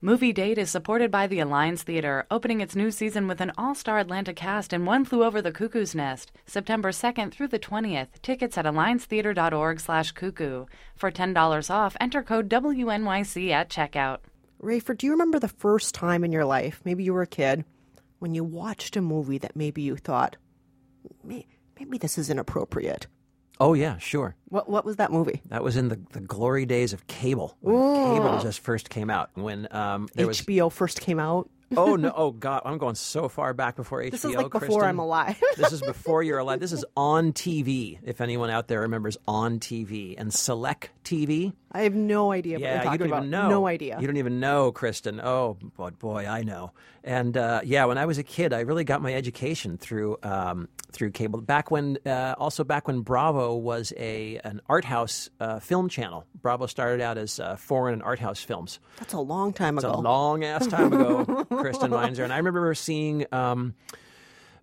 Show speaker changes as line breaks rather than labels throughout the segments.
Movie Date is supported by the Alliance Theater, opening its new season with an all-star Atlanta cast and One Flew Over the Cuckoo's Nest, September 2nd through the 20th. Tickets at alliancetheater.org/cuckoo. For $10 off, enter code WNYC at checkout.
Rafer, do you remember the first time in your life, maybe you were a kid, when you watched a movie that maybe you thought, maybe this is inappropriate?
Oh yeah, sure.
What what was that movie?
That was in the, the glory days of cable. When cable just first came out. When um, there was
HBO first came out.
Oh no! Oh god! I'm going so far back before HBO.
This is like before
Kristen.
I'm alive.
this is before you're alive. This is on TV. If anyone out there remembers on TV and Select TV.
I have no idea what you're
Yeah, you don't
about.
even know.
No idea.
You don't even know, Kristen. Oh, but boy, I know. And uh, yeah, when I was a kid, I really got my education through um, through cable. Back when, uh, also back when Bravo was a an art house uh, film channel. Bravo started out as uh, foreign and art house films.
That's a long time
It's
ago.
a long ass time ago, Kristen Meinzer. And I remember seeing um,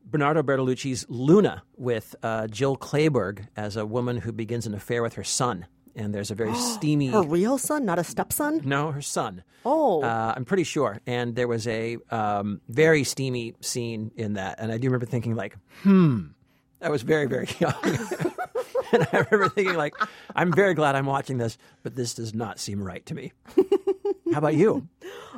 Bernardo Bertolucci's Luna with uh, Jill Clayburgh as a woman who begins an affair with her son. And there's a very steamy.
Her real son, not a stepson.
No, her son.
Oh.
Uh, I'm pretty sure. And there was a um, very steamy scene in that. And I do remember thinking, like, hmm. I was very, very young. And I remember thinking, like, I'm very glad I'm watching this, but this does not seem right to me. How about you?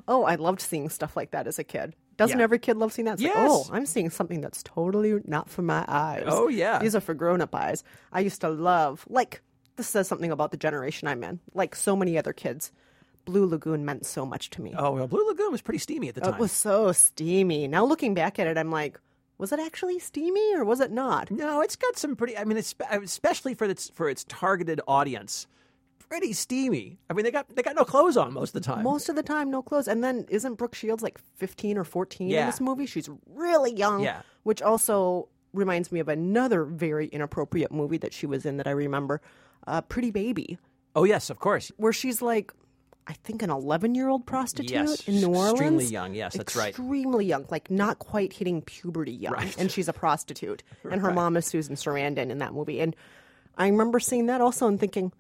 Oh, I loved seeing stuff like that as a kid. Doesn't
Yeah.
every kid love seeing that? It's like, oh, I'm seeing something that's totally not for my eyes.
Oh, yeah.
These are for grown up eyes. I used to love, like, this says something about the generation I'm in. Like so many other kids, Blue Lagoon meant so much to me.
Oh, well, Blue Lagoon was pretty steamy at the time.
It was so steamy. Now looking back at it, I'm like, was it actually steamy or was it not?
No, it's got some pretty. I mean, especially for its for its targeted audience, pretty steamy. I mean, they got they got no clothes on most of the time.
Most of the time, no clothes. And then isn't Brooke Shields like 15 or 14
Yeah.
in this movie? She's really young.
Yeah.
Which also reminds me of another very inappropriate movie that she was in that I remember, uh, Pretty Baby,
oh yes, of course.
where she's like, I think an 11 year old prostitute
Yes,
in New Orleans.
extremely young. Yes, that's right.
Extremely young, like not quite hitting puberty young. And she's a prostitute. And her mom is Susan Sarandon in that movie. And I remember seeing that also and thinking,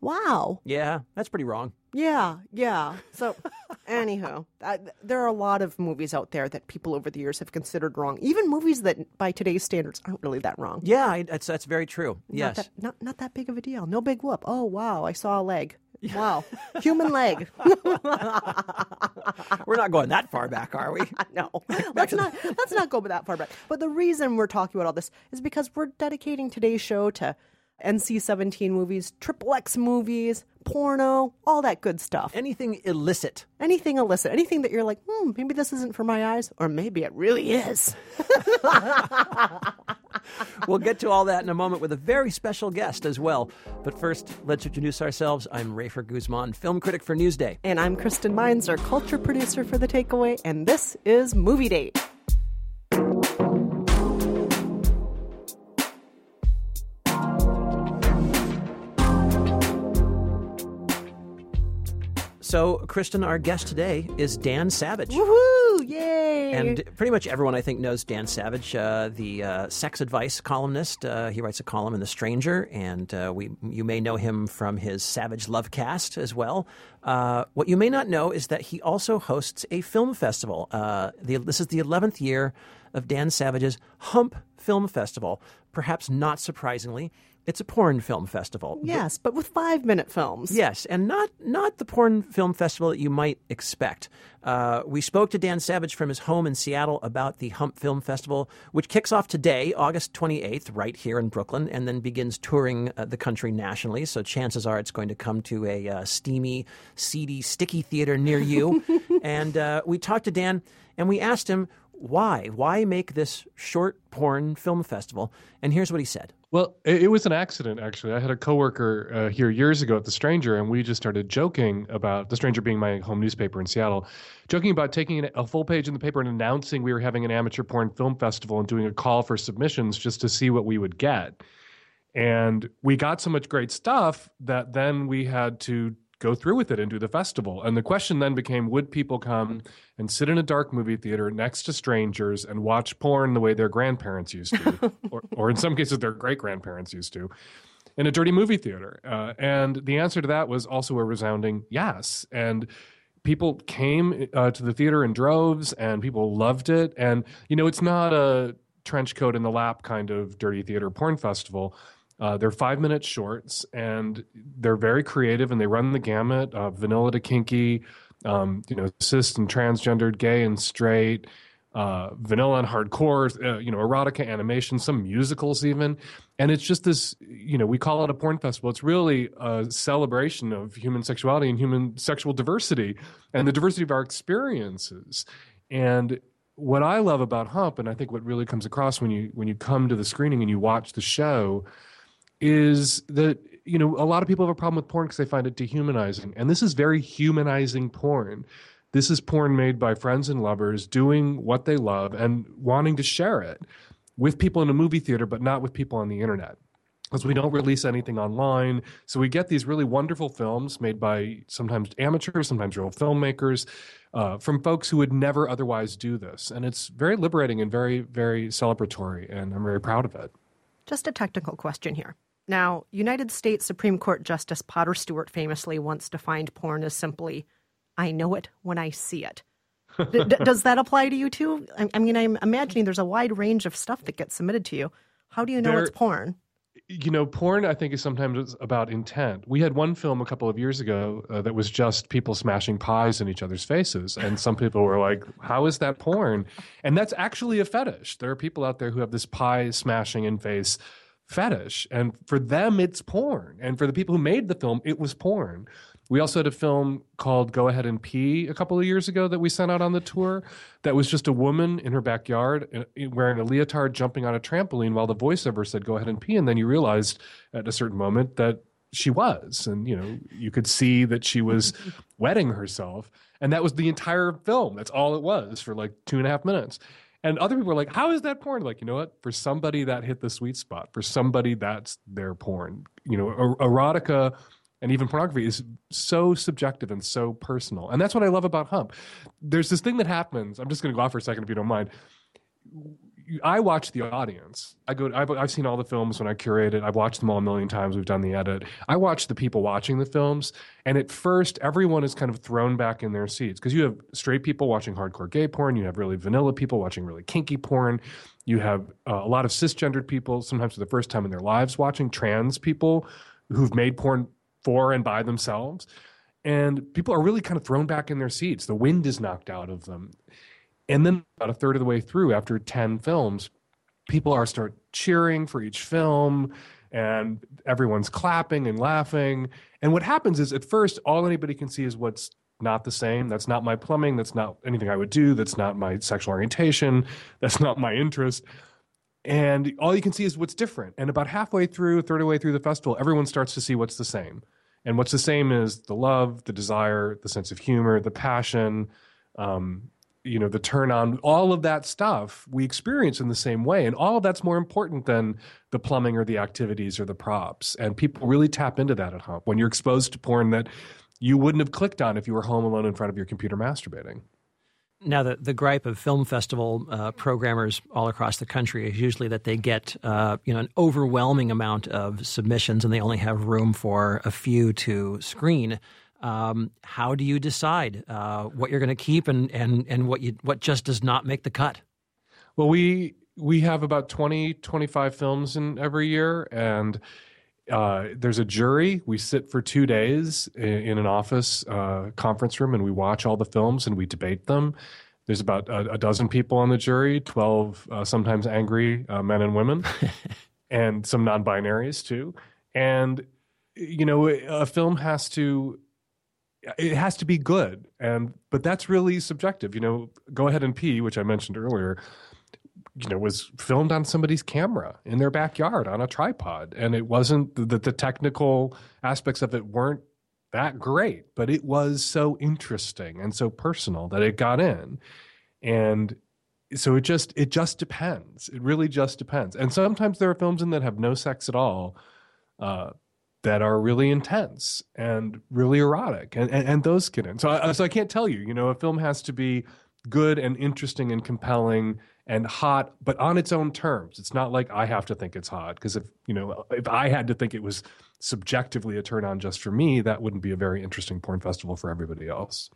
wow,
Yeah, that's pretty wrong.
yeah, yeah. So, anywho, I, there are a lot of movies out there that people over the years have considered wrong. Even movies that, by today's standards, aren't really that wrong.
Yeah, that's that's very true.
Not
Yes.
that, not not that big of a deal. No big whoop. Oh wow, I saw a leg. Wow, human leg.
We're not going that far back, are we?
no, let's not let's not go that far back. But the reason we're talking about all this is because we're dedicating today's show to NC-17 movies, triple X movies, porno, all that good stuff.
Anything illicit.
anything illicit, anything that you're like, hmm, maybe this isn't for my eyes, or maybe it really is.
We'll get to all that in a moment with a very special guest as well. But first, let's introduce ourselves. I'm Rafer Guzman, film critic for Newsday.
And I'm Kristen Meinzer, culture producer for The Takeaway, and this is Movie Date.
So, Kristen, our guest today is Dan Savage.
Woohoo! Yay!
And pretty much everyone I think knows Dan Savage, uh, the uh, sex advice columnist. Uh, he writes a column in The Stranger, and uh, we you may know him from his Savage Lovecast as well. Uh, what you may not know is that he also hosts a film festival. Uh, the, this is the 11th year of Dan Savage's Hump Film Festival. Perhaps not surprisingly, it's a porn film festival.
yes, but with five minute films.
Yes, and not not the porn film festival that you might expect. Uh, we spoke to Dan Savage from his home in Seattle about the Hump Film Festival, which kicks off today, August 28th, right here in Brooklyn, and then begins touring uh, the country nationally. So chances are it's going to come to a uh, steamy, seedy, sticky theater near you. and uh, we talked to Dan, and we asked him why, why make this short porn film festival? And here's what he said.
Well, it, it was an accident, actually. I had a coworker uh, here years ago at The Stranger, and we just started joking about The Stranger being my home newspaper in Seattle, joking about taking a full page in the paper and announcing we were having an amateur porn film festival and doing a call for submissions just to see what we would get. And we got so much great stuff that then we had to go through with it and do the festival. And the question then became would people come and sit in a dark movie theater next to strangers and watch porn the way their grandparents used to, or, or in some cases, their great grandparents used to? In a dirty movie theater. Uh, and the answer to that was also a resounding yes. And people came uh, to the theater in droves and people loved it. And, you know, it's not a trench coat in the lap kind of dirty theater porn festival. Uh, they're five minute shorts and they're very creative and they run the gamut uh, vanilla to kinky, um, you know, cis and transgendered, gay and straight, uh, vanilla and hardcore, uh, you know, erotica animation, some musicals even. And it's just this, you know, we call it a porn festival. It's really a celebration of human sexuality and human sexual diversity and the diversity of our experiences. And what I love about Hump, and I think what really comes across when you when you come to the screening and you watch the show, is that you know a lot of people have a problem with porn because they find it dehumanizing, and this is very humanizing porn. This is porn made by friends and lovers doing what they love and wanting to share it with people in a movie theater, but not with people on the internet. Because we don't release anything online. So we get these really wonderful films made by sometimes amateurs, sometimes real filmmakers, uh, from folks who would never otherwise do this. And it's very liberating and very, very celebratory. And I'm very proud of it.
Just a technical question here. Now, United States Supreme Court Justice Potter Stewart famously once defined porn as simply, I know it when I see it. D- does that apply to you too? I, I, mean, I'm imagining there's a wide range of stuff that gets submitted to you. How do you know
there,
it's porn?
You know, porn, I think, is sometimes about intent. We had one film a couple of years ago uh, that was just people smashing pies in each other's faces. And some people were like, How is that porn? And that's actually a fetish. There are people out there who have this pie smashing in face fetish. And for them, it's porn. And for the people who made the film, it was porn. We also had a film called Go Ahead and Pee a couple of years ago that we sent out on the tour that was just a woman in her backyard uh, wearing a leotard jumping on a trampoline while the voiceover said, Go ahead and pee. And then you realized at a certain moment that she was. And, you know, you could see that she was wetting herself. And that was the entire film. That's all it was for like two and a half minutes. And other people are like, how is that porn? Like, you know what? For somebody that hit the sweet spot, for somebody that's their porn. You know, er- erotica and even pornography is so subjective and so personal. And that's what I love about Hump. There's this thing that happens. I'm just going to go off for a second if you don't mind. I watch the audience. I go. I've, I've, seen all the films when I curate it. I've watched them all a million times. We've done the edit. I watch the people watching the films, and at first, everyone is kind of thrown back in their seats because you have straight people watching hardcore gay porn. You have really vanilla people watching really kinky porn. You have uh, a lot of cisgendered people, sometimes for the first time in their lives, watching trans people who've made porn for and by themselves. And people are really kind of thrown back in their seats. The wind is knocked out of them. And then about a third of the way through, after 10 films, people are start cheering for each film and everyone's clapping and laughing. And what happens is at first, all anybody can see is what's not the same. That's not my plumbing. That's not anything I would do. That's not my sexual orientation. That's not my interest. And all you can see is what's different. And about halfway through, third of the way through the festival, everyone starts to see what's the same. And what's the same is the love, the desire, the sense of humor, the passion, um, you know the turn on all of that stuff we experience in the same way and all that's more important than the plumbing or the activities or the props and people really tap into that at home when you're exposed to porn that you wouldn't have clicked on if you were home alone in front of your computer masturbating
now, the, the gripe of film festival uh, programmers all across the country is usually that they get uh, you know an overwhelming amount of submissions and they only have room for a few to screen. Um, how do you decide uh, what you're going to keep and, and, and what you what just does not make the cut?
Well, we we have about 20, 25 films in every year, and uh, there's a jury. We sit for two days in, in an office uh, conference room, and we watch all the films and we debate them. There's about a, a dozen people on the jury, twelve uh, sometimes angry uh, men and women, and some non-binaries too. And you know, a film has to it has to be good and but that's really subjective you know go ahead and pee which i mentioned earlier you know was filmed on somebody's camera in their backyard on a tripod and it wasn't that the technical aspects of it weren't that great but it was so interesting and so personal that it got in. And so it just it just depends. It really just depends. And sometimes there are films in that have no sex at all uh, that are really intense and really erotic, and, and, and those get in. So I, so I can't tell you. You know, a film has to be good and interesting and compelling and hot, but on its own terms. It's not like I have to think it's hot because if you know if I had to think it was subjectively a turn on just for me, that wouldn't be a very interesting porn festival for everybody else.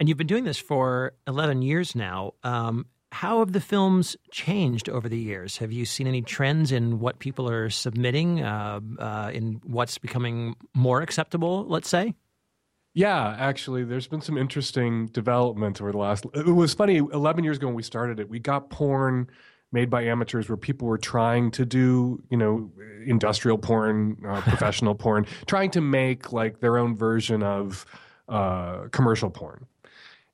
And you've been doing this for 11 years now. Um, how have the films changed over the years? Have you seen any trends in what people are submitting, uh, uh, in what's becoming more acceptable, let's say?
Yeah, actually, there's been some interesting development over the last. It was funny. Eleven years ago when we started it, we got porn made by amateurs where people were trying to do, you know, industrial porn, uh, professional porn, trying to make like their own version of uh, commercial porn.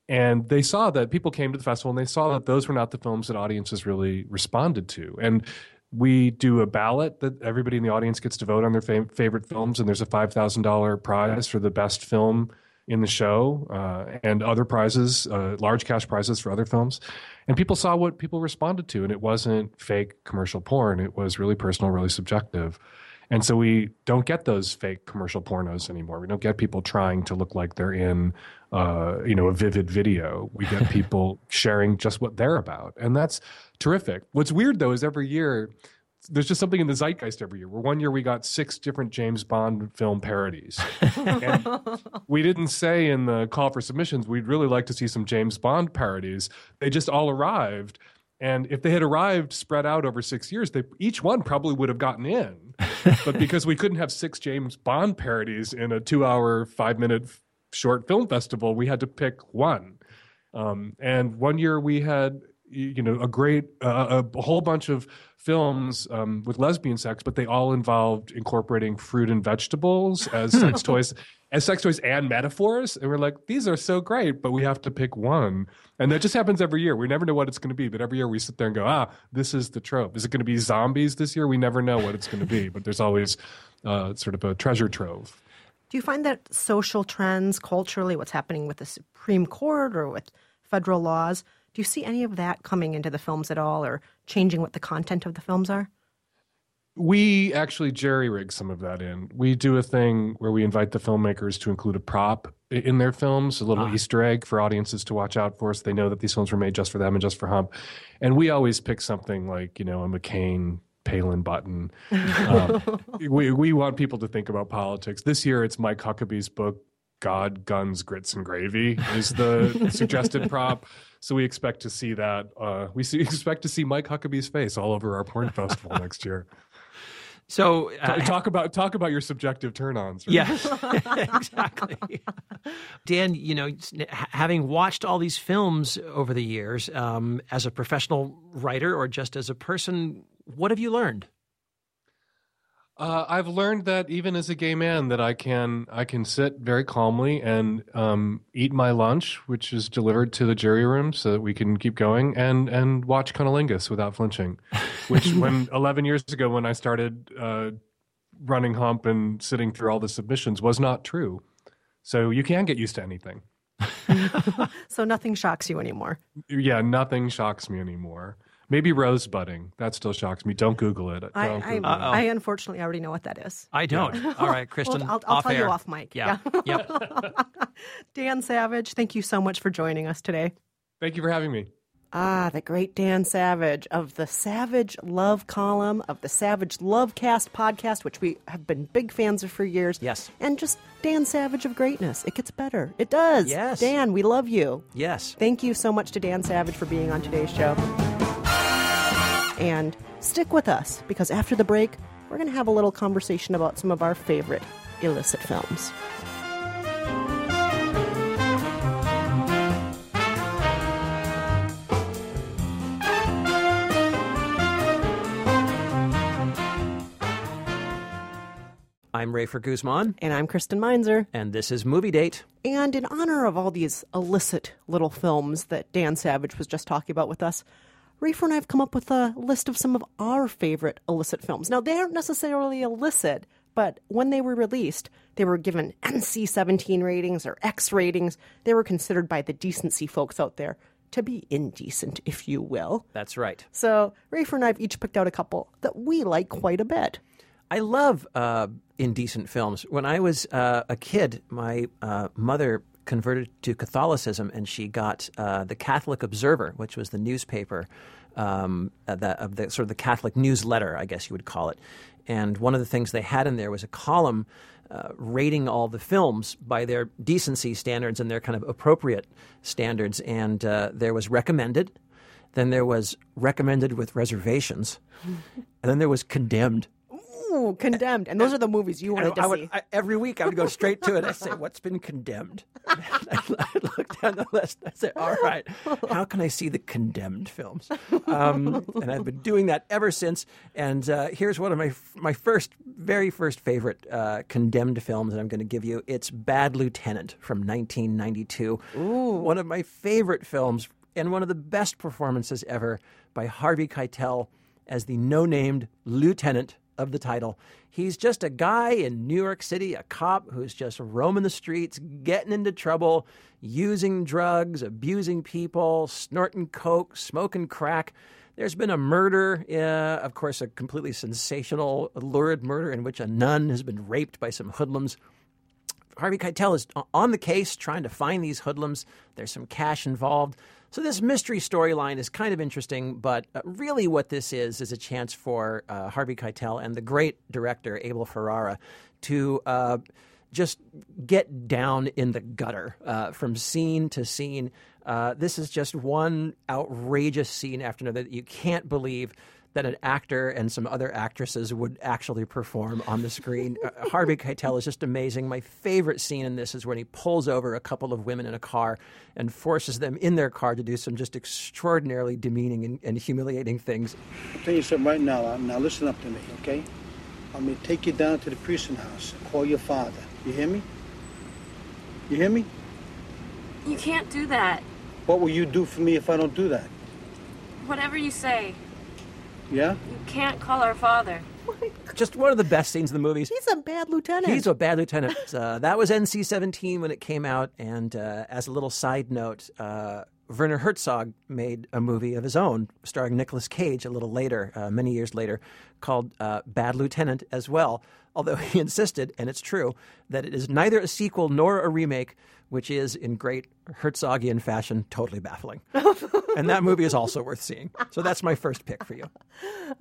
And they saw that people came to the festival and they saw that those were not the films that audiences really responded to. And we do a ballot that everybody in the audience gets to vote on their fav- favorite films, and there's a five thousand dollar prize for the best film in the show, uh, and other prizes, uh, large cash prizes for other films. And people saw what people responded to, and it wasn't fake commercial porn. It was really personal, really subjective. And so we don't get those fake commercial pornos anymore. We don't get people trying to look like they're in, uh, you know, a vivid video. We get people sharing just what they're about, and that's terrific. What's weird though is every year there's just something in the zeitgeist every year. Where one year we got six different James Bond film parodies. and we didn't say in the call for submissions we'd really like to see some James Bond parodies. They just all arrived. And if they had arrived spread out over six years, they each one probably would have gotten in. but because we couldn't have six James Bond parodies in a two-hour, five-minute short film festival, we had to pick one. Um, and one year we had you know a great uh, a whole bunch of films um, with lesbian sex but they all involved incorporating fruit and vegetables as sex toys as sex toys and metaphors. And we're like these are so great but we have to pick one. And that just happens every year. We never know what it's going to be but every year we sit there and go ah this is the trope. Is it going to be zombies this year? We never know what it's going to be but there's always uh, sort of a treasure trove.
Do you find that social trends culturally, what's happening with the Supreme Court or with federal laws, do you see any of that coming into the films at all or changing what the content of the films are?
We actually jerry rig some of that in. We do a thing where we invite the filmmakers to include a prop in their films, a little Easter egg for audiences to watch out for, so they know that these films were made just for them and just for Hump. And we always pick something like, you know, a McCain Palin button. Um, we we want people to think about politics. This year, it's Mike Huckabee's book. God, guns, grits, and gravy is the suggested prop. So we expect to see that. Uh, we see, expect to see Mike Huckabee's face all over our porn festival next year.
So, uh,
talk about talk about your subjective turn-ons. right?
Yeah, exactly. Dan, you know, having watched all these films over the years, um, as a professional writer or just as a person, what have you learned?
Uh, I've learned that even as a gay man, that I can I can sit very calmly and um, eat my lunch, which is delivered to the jury room, so that we can keep going and and watch Cunnilingus without flinching. Which, when 11 years ago, when I started uh, running Hump and sitting through all the submissions, was not true. So you can get used to anything.
So nothing shocks you anymore.
Yeah, nothing shocks me anymore. Maybe rosebudding. That still shocks me. Don't Google it.
I,
Don't
I,
Google it.
I unfortunately already know what that is.
I don't. All right, Kristen.
I'll, I'll
off
tell you off mic.
Yeah. yep.
Dan Savage, thank you so much for joining us today.
Thank you for having me.
Ah, the great Dan Savage of the Savage Love column of the Savage Lovecast podcast, which we have been big fans of for years.
Yes.
And just Dan Savage of greatness. It gets better. It does.
Yes.
Dan, we love you.
Yes.
Thank you so much to Dan Savage for being on today's show. And stick with us because after the break, we're going to have a little conversation about some of our favorite illicit films.
I'm Rafer Guzman,
And I'm Kristen Meinzer.
and this is Movie Date.
And in honor of all these illicit little films that Dan Savage was just talking about with us, Rafer and I have come up with a list of some of our favorite illicit films. Now, they aren't necessarily illicit, but when they were released, they were given NC 17 ratings or X ratings. They were considered by the decency folks out there to be indecent, if you will.
That's right.
So, Rafer and I have each picked out a couple that we like quite a bit.
I love uh, indecent films. When I was uh, a kid, my uh, mother converted to Catholicism, and she got uh, the Catholic Observer, which was the newspaper um, of the, of the sort of the Catholic newsletter, I guess you would call it. And one of the things they had in there was a column uh, rating all the films by their decency standards and their kind of appropriate standards. And uh, there was recommended, then there was recommended with reservations, and then there was condemned.
Ooh, condemned. And those are the movies you wanted
I,
to
I would,
see.
I, every week I would go straight to it. I say, "What's been condemned?" I, look down the list. I say, "All right, how can I see the condemned films?" Um, and I've been doing that ever since. And uh, here's one of my my first, very first favorite uh, condemned films that I'm going to give you. It's Bad Lieutenant from 1992. One of my favorite films and one of the best performances ever by Harvey Keitel as the no-named lieutenant of the title. He's just a guy in New York City, a cop who's just roaming the streets, getting into trouble, using drugs, abusing people, snorting coke, smoking crack. There's been a murder, uh, of course, a completely sensational, lurid murder in which a nun has been raped by some hoodlums. Harvey Keitel is on the case trying to find these hoodlums. There's some cash involved. So this mystery storyline is kind of interesting, but uh, really what this is is a chance for uh, Harvey Keitel and the great director Abel Ferrara to uh, just get down in the gutter uh, from scene to scene. Uh, this is just one outrageous scene after another that you can't believe that an actor and some other actresses would actually perform on the screen. uh, Harvey Keitel is just amazing. My favorite scene in this is when he pulls over a couple of women in a car and forces them in their car to do some just extraordinarily demeaning and, and humiliating things.
I'll tell you something right now. uh, Now listen up to me, okay? I'm gonna take you down to the prison house. and Call your father. You hear me? You hear me?
You can't do that.
What will you do for me if I don't do that?
Whatever you say,
Yeah?
you can't call our father.
Just one of the best scenes in the movies.
He's a bad lieutenant.
He's a bad lieutenant. Uh, that was NC 17 when it came out. And uh, as a little side note, uh, Werner Herzog made a movie of his own starring Nicolas Cage a little later, uh, many years later, called uh, Bad Lieutenant as well. Although he insisted, and it's true, that it is neither a sequel nor a remake, which is, in great Herzogian fashion, totally baffling. and that movie is also worth seeing. So that's my first pick for you.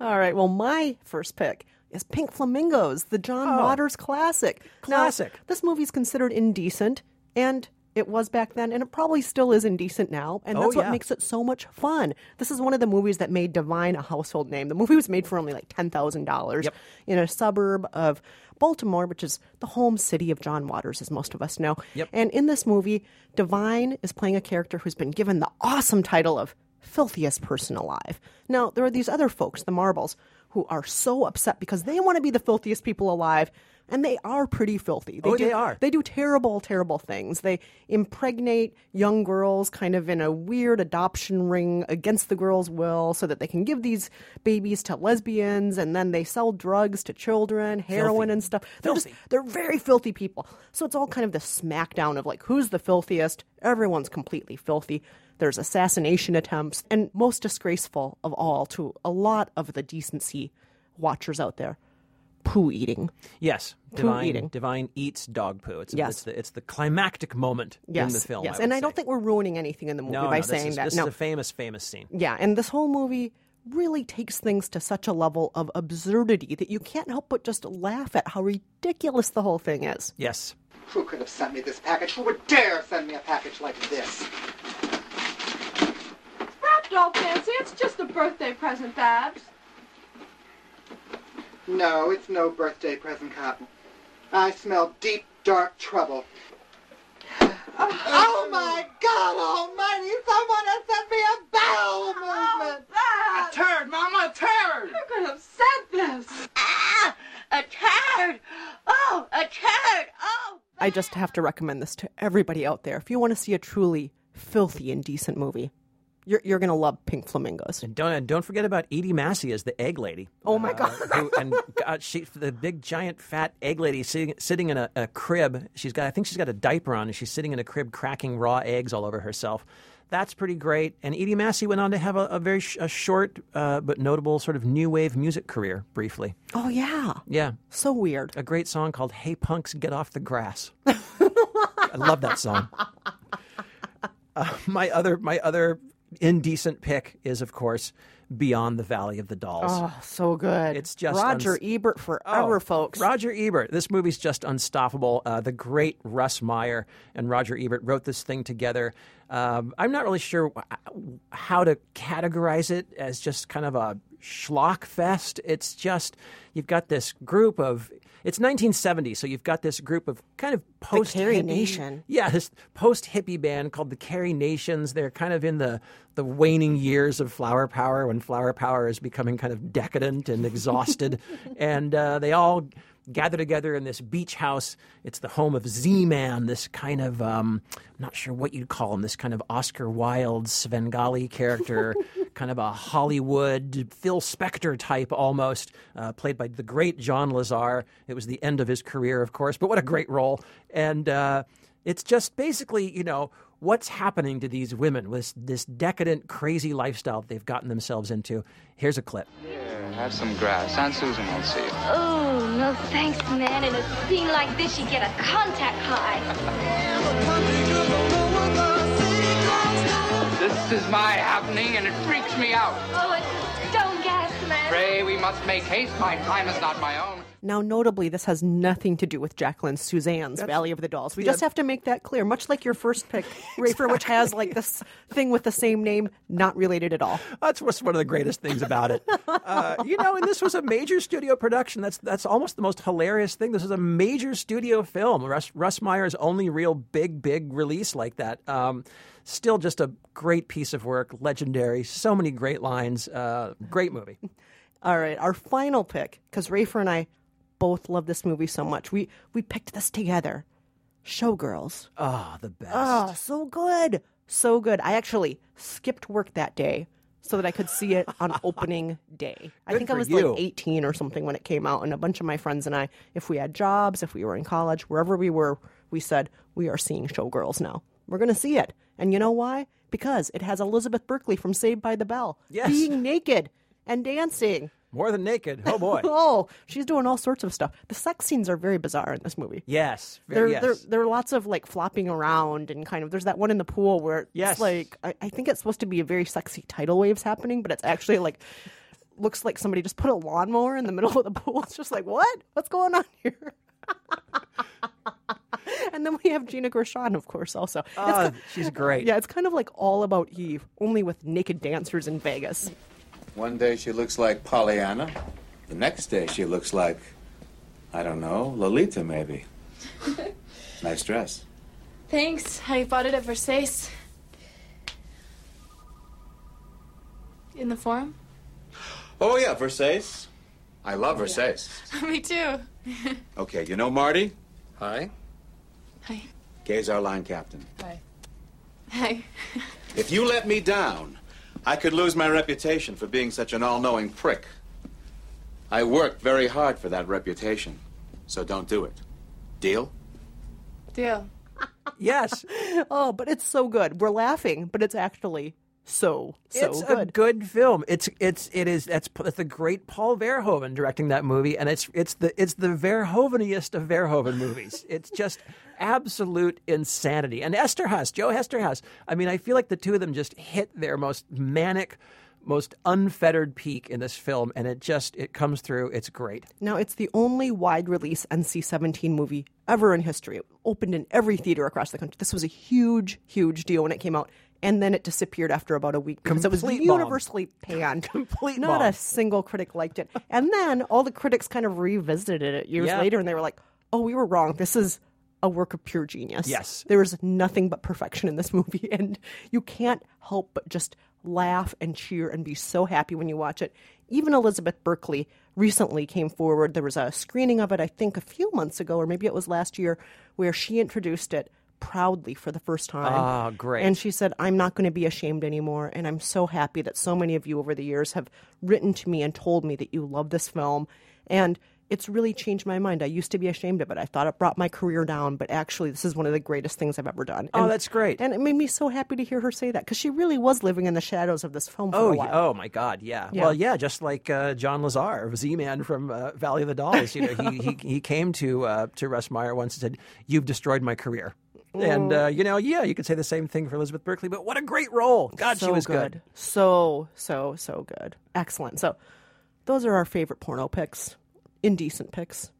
All right. Well, my first pick is Pink Flamingos, the John oh. Waters classic. Now,
Oh. Classic.
this movie's considered indecent, and it was back then, and it probably still is indecent now. And
Oh,
that's what makes it so much fun. This is one of the movies that made Divine a household name. The movie was made for only like $10,000
Yep.
in a suburb of Baltimore, which is the home city of John Waters, as most of us know.
Yep.
And in this movie, Divine is playing a character who's been given the awesome title of filthiest person alive. Now, there are these other folks, the Marbles, who are so upset because they want to be the filthiest people alive, and they are pretty filthy.
Oh,
do,
they are.
They do terrible, terrible things. They impregnate young girls kind of in a weird adoption ring against the girl's will so that they can give these babies to lesbians, and then they sell drugs to children, heroin
Filthy.
and stuff. They're just they're very filthy people. So it's all kind of the smackdown of like who's the filthiest. Everyone's completely filthy. There's assassination attempts, and most disgraceful of all to a lot of the decency watchers out there, poo eating.
Yes,
Poo
Divine,
eating.
Divine eats dog poo. It's,
Yes.
it's, the, it's the climactic moment
Yes,
in the film.
yes,
I
and I don't
say.
think we're ruining anything in the movie
no,
by
no,
saying
is,
that.
This
no,
is a famous, famous scene.
yeah, and this whole movie really takes things to such a level of absurdity that you can't help but just laugh at how ridiculous the whole thing is.
Yes.
Who could have sent me this package? Who would dare send me a package like this?
Wrapped all fancy. It's just a birthday present, Babs.
No, it's no birthday present, Cotton. I smell deep, dark trouble. Oh my God Almighty! Someone has sent me a bowel movement.
Babs!
turd, Mama, a turd!
Who could have sent this?
Ah, a turd! Oh, a turd! Oh!
I just have to recommend this to everybody out there. If you want to see a truly filthy, indecent movie, you're, you're going to love Pink Flamingos.
And don't and don't forget about Edie Massey as the egg lady.
Oh my God.
who, and God, she the big giant fat egg lady sitting sitting in a, a crib. She's got I think she's got a diaper on, and she's sitting in a crib cracking raw eggs all over herself. That's pretty great. And Edie Massey went on to have a, a very sh- a short uh, but notable sort of new wave music career briefly.
Oh, yeah.
Yeah,
So weird.
a great song called "Hey Punks, Get Off the Grass." I love that song. Uh, my other my other indecent pick is, of course, Beyond the Valley of the Dolls.
Oh, so good.
It's just
Roger Ebert forever,
Oh,
folks.
Roger Ebert. This movie's just unstoppable. Uh, the great Russ Meyer and Roger Ebert wrote this thing together. Um, I'm not really sure how to categorize it as just kind of a schlock fest. It's just you've got this group of. It's 1970, so you've got this group of kind of post
Carrie Nation.
Yeah, this post hippie band called the Carrie Nations. They're kind of in the the waning years of Flower Power when Flower Power is becoming kind of decadent and exhausted, and uh, they all gather together in this beach house. It's the home of Z Man, this kind of um, I'm not sure what you'd call him, this kind of Oscar Wilde Svengali character, kind of a Hollywood Phil Spector type almost, uh, played by the great John Lazar. It was the end of his career, of course, but what a great role! And uh, it's just basically, you know, what's happening to these women with this decadent, crazy lifestyle that they've gotten themselves into. Here's a clip.
Yeah, have some grass. Aunt Susan won't see you.
Oh, no thanks, man. In a scene like this, you get a contact high.
This is my happening, and it freaks me out.
Oh, it's stone gas, man.
Pray we must make haste. My time is not my own.
Now, notably, this has nothing to do with Jacqueline Susann's Valley of the Dolls. We
Yeah.
just have to make that clear, much like your first pick, Rafer, which has like this thing with the same name, not related at all.
That's what's one of the greatest things about it. Uh, you know, and this was a major studio production. That's that's almost the most hilarious thing. This is a major studio film. Russ, Russ Meyer's only real big, big release like that. Um, still, just a great piece of work, legendary. So many great lines. Uh, great movie.
All right, our final pick, because Rafer and I both love this movie so much. We we picked this together. Showgirls.
Oh, the best.
Oh, so good. So good. I actually skipped work that day so that I could see it on opening day. I think I was
you.
like 18 or something when it came out, and a bunch of my friends and I, if we had jobs, if we were in college, wherever we were, we said, We are seeing Showgirls now. We're going to see it. And you know why? Because it has Elizabeth Berkley from Saved by the Bell
Yes.
being naked and dancing.
More than naked. Oh boy.
oh, she's doing all sorts of stuff. The sex scenes are very bizarre in this movie.
yes.
There,
yes.
there, there are lots of like flopping around and kind of. There's that one in the pool where it's
Yes.
like I, I think it's supposed to be a very sexy tidal waves happening, but it's actually like looks like somebody just put a lawnmower in the middle of the pool. It's just like what? What's going on here? and then we have Gina Gershon, of course, also.
Oh, she's great.
yeah, it's kind of like all about Eve, only with naked dancers in Vegas.
One day she looks like Pollyanna. The next day she looks like, I don't know, Lolita maybe. nice dress.
Thanks. I bought it at Versace. In the forum?
Oh yeah, Versace. I love Versace.
Me too.
Okay, you know Marty?
Hi.
Hi.
Gay's our line captain.
Hi. Hi.
If you let me down, I could lose my reputation for being such an all-knowing prick. I worked very hard for that reputation, so don't do it. Deal?
Deal.
Yes.
Oh, but it's so good. We're laughing, but it's actually so so
it's
good.
a good film. It's it's it is that's that's the great Paul Verhoeven directing that movie, and it's it's the it's the Verhoveniest of Verhoeven movies. It's just absolute insanity. And Eszterhas, Joe Eszterhas. I mean, I feel like the two of them just hit their most manic, most unfettered peak in this film, and it just it comes through. It's great.
Now, it's the only wide release NC 17 movie ever in history. It opened in every theater across the country. This was a huge, huge deal when it came out. And then it disappeared after about a week because it was
Complete bomb.
universally panned.
Complete
Not
bomb.
a single critic liked it. And then all the critics kind of revisited it years
Yeah.
later and they were like, oh, we were wrong. This is a work of pure genius.
Yes.
There is nothing but perfection in this movie. And you can't help but just laugh and cheer and be so happy when you watch it. Even Elizabeth Berkley recently came forward. There was a screening of it, I think, a few months ago, or maybe it was last year, where she introduced it proudly for the first time.
Ah, great.
And she said, I'm not going to be ashamed anymore. And I'm so happy that so many of you over the years have written to me and told me that you love this film. And it's really changed my mind. I used to be ashamed of it. I thought it brought my career down, but actually, this is one of the greatest things I've ever done.
Oh,
And-
that's great.
And it made me so happy to hear her say that because she really was living in the shadows of this film for
Oh,
a while.
oh my God, yeah.
Yeah.
Well, yeah, just like uh, John Lazar, Z-Man from uh, Valley of the Dolls. You know, he, he he came to uh, to Russ Meyer once and said, "You've destroyed my career." And, uh, you know, yeah, you could say the same thing for Elizabeth Berkley, but what a great role. God,
so
she was good.
So, so, so good. Excellent. So, those are our favorite porno picks, indecent picks.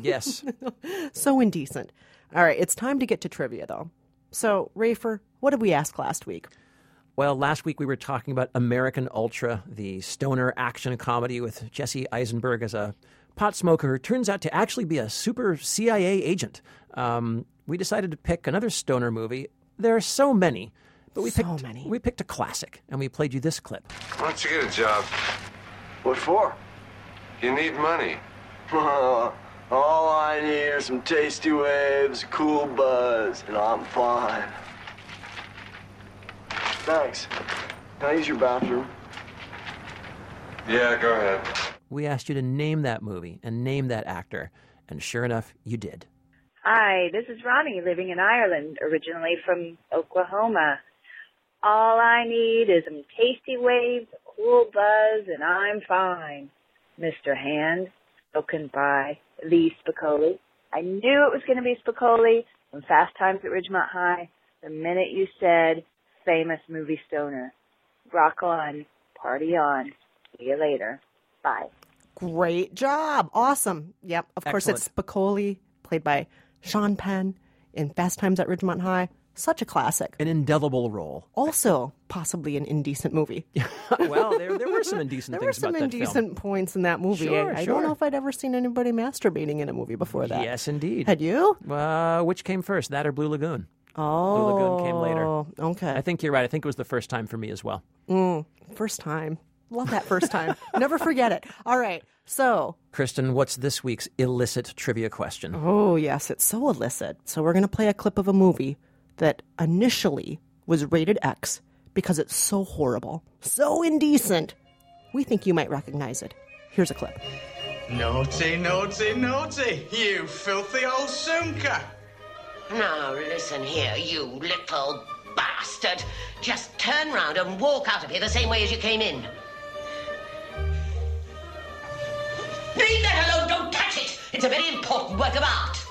Yes.
so indecent. All right, it's time to get to trivia, though. So, Rafer, what did we ask last week?
Well, last week we were talking about American Ultra, the stoner action comedy with Jesse Eisenberg as a pot smoker who turns out to actually be a super CIA agent. Um, we decided to pick another stoner movie. There are so many, but we
So
picked
many.
we picked a classic, and we played you this clip.
Why don't you get a job?
What for?
You need money.
All I need are some tasty waves, cool buzz, and I'm fine. Thanks. Can I use your bathroom?
Yeah, go ahead.
We asked you to name that movie and name that actor, and sure enough, you did.
Hi, this is Ronnie living in Ireland, originally from Oklahoma. All I need is some tasty waves, a cool buzz, and I'm fine. Mr. Hand, spoken by Lee Spicoli. I knew it was going to be Spicoli from Fast Times at Ridgemont High the minute you said famous movie stoner. Rock on, party on. See you later. Bye.
Great job. Awesome. Yep. Of course, it's Spicoli, played by Sean Penn in Fast Times at Ridgemont High. Such a classic.
An indelible role.
Also, possibly an indecent movie.
well, there, there were some indecent
There were some
about that film.
indecent points in that movie.
Sure,
I, I
sure.
don't know if I'd ever seen anybody masturbating in a movie before that.
Yes, indeed.
Had you?
Uh, which came first, that or Blue Lagoon?
Oh,
Blue Lagoon came later.
Okay.
I think you're right. I think it was the first time for me as well.
Mm, first time. Love that first time. Never forget it. All right. So,
Kristen, what's this week's illicit trivia question?
oh, yes, it's so illicit. So, we're going to play a clip of a movie that initially was rated X because it's so horrible, so indecent. We think you might recognize it. Here's a clip.
Naughty, naughty, naughty, you filthy old soomka.
Now listen here, you little bastard. Just turn round and walk out of here the same way as you came in. Leave that alone, don't touch it. It's a very important work of art.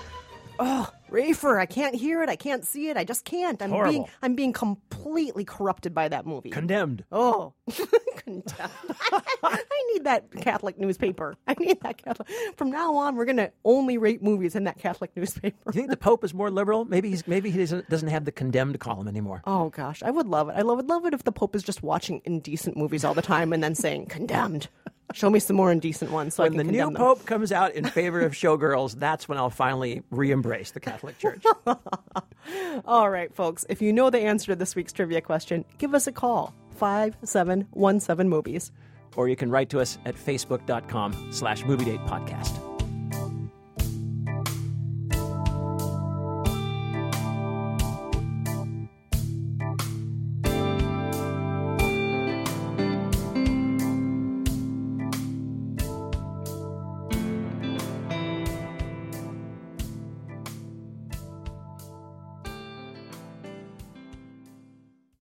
Oh, Rafer, I can't hear it. I can't see it. I just can't. I'm being
Horrible.
I'm being completely corrupted by that movie.
Condemned.
Oh, condemned. I need that Catholic newspaper. I need that Catholic. From now on, we're going to only rate movies in that Catholic newspaper.
You think the Pope is more liberal? Maybe he's maybe he doesn't doesn't have the condemned column anymore.
Oh gosh, I would love it. I love, would love it if the Pope is just watching indecent movies all the time and then saying condemned. Show me some more indecent ones so I
when the new
them.
pope comes out in favor of showgirls, that's when I'll finally re-embrace the Catholic Church.
All right, folks. If you know the answer to this week's trivia question, give us a call. Five seven one seven movies.
or you can write to us at facebook.com slash movie date podcast.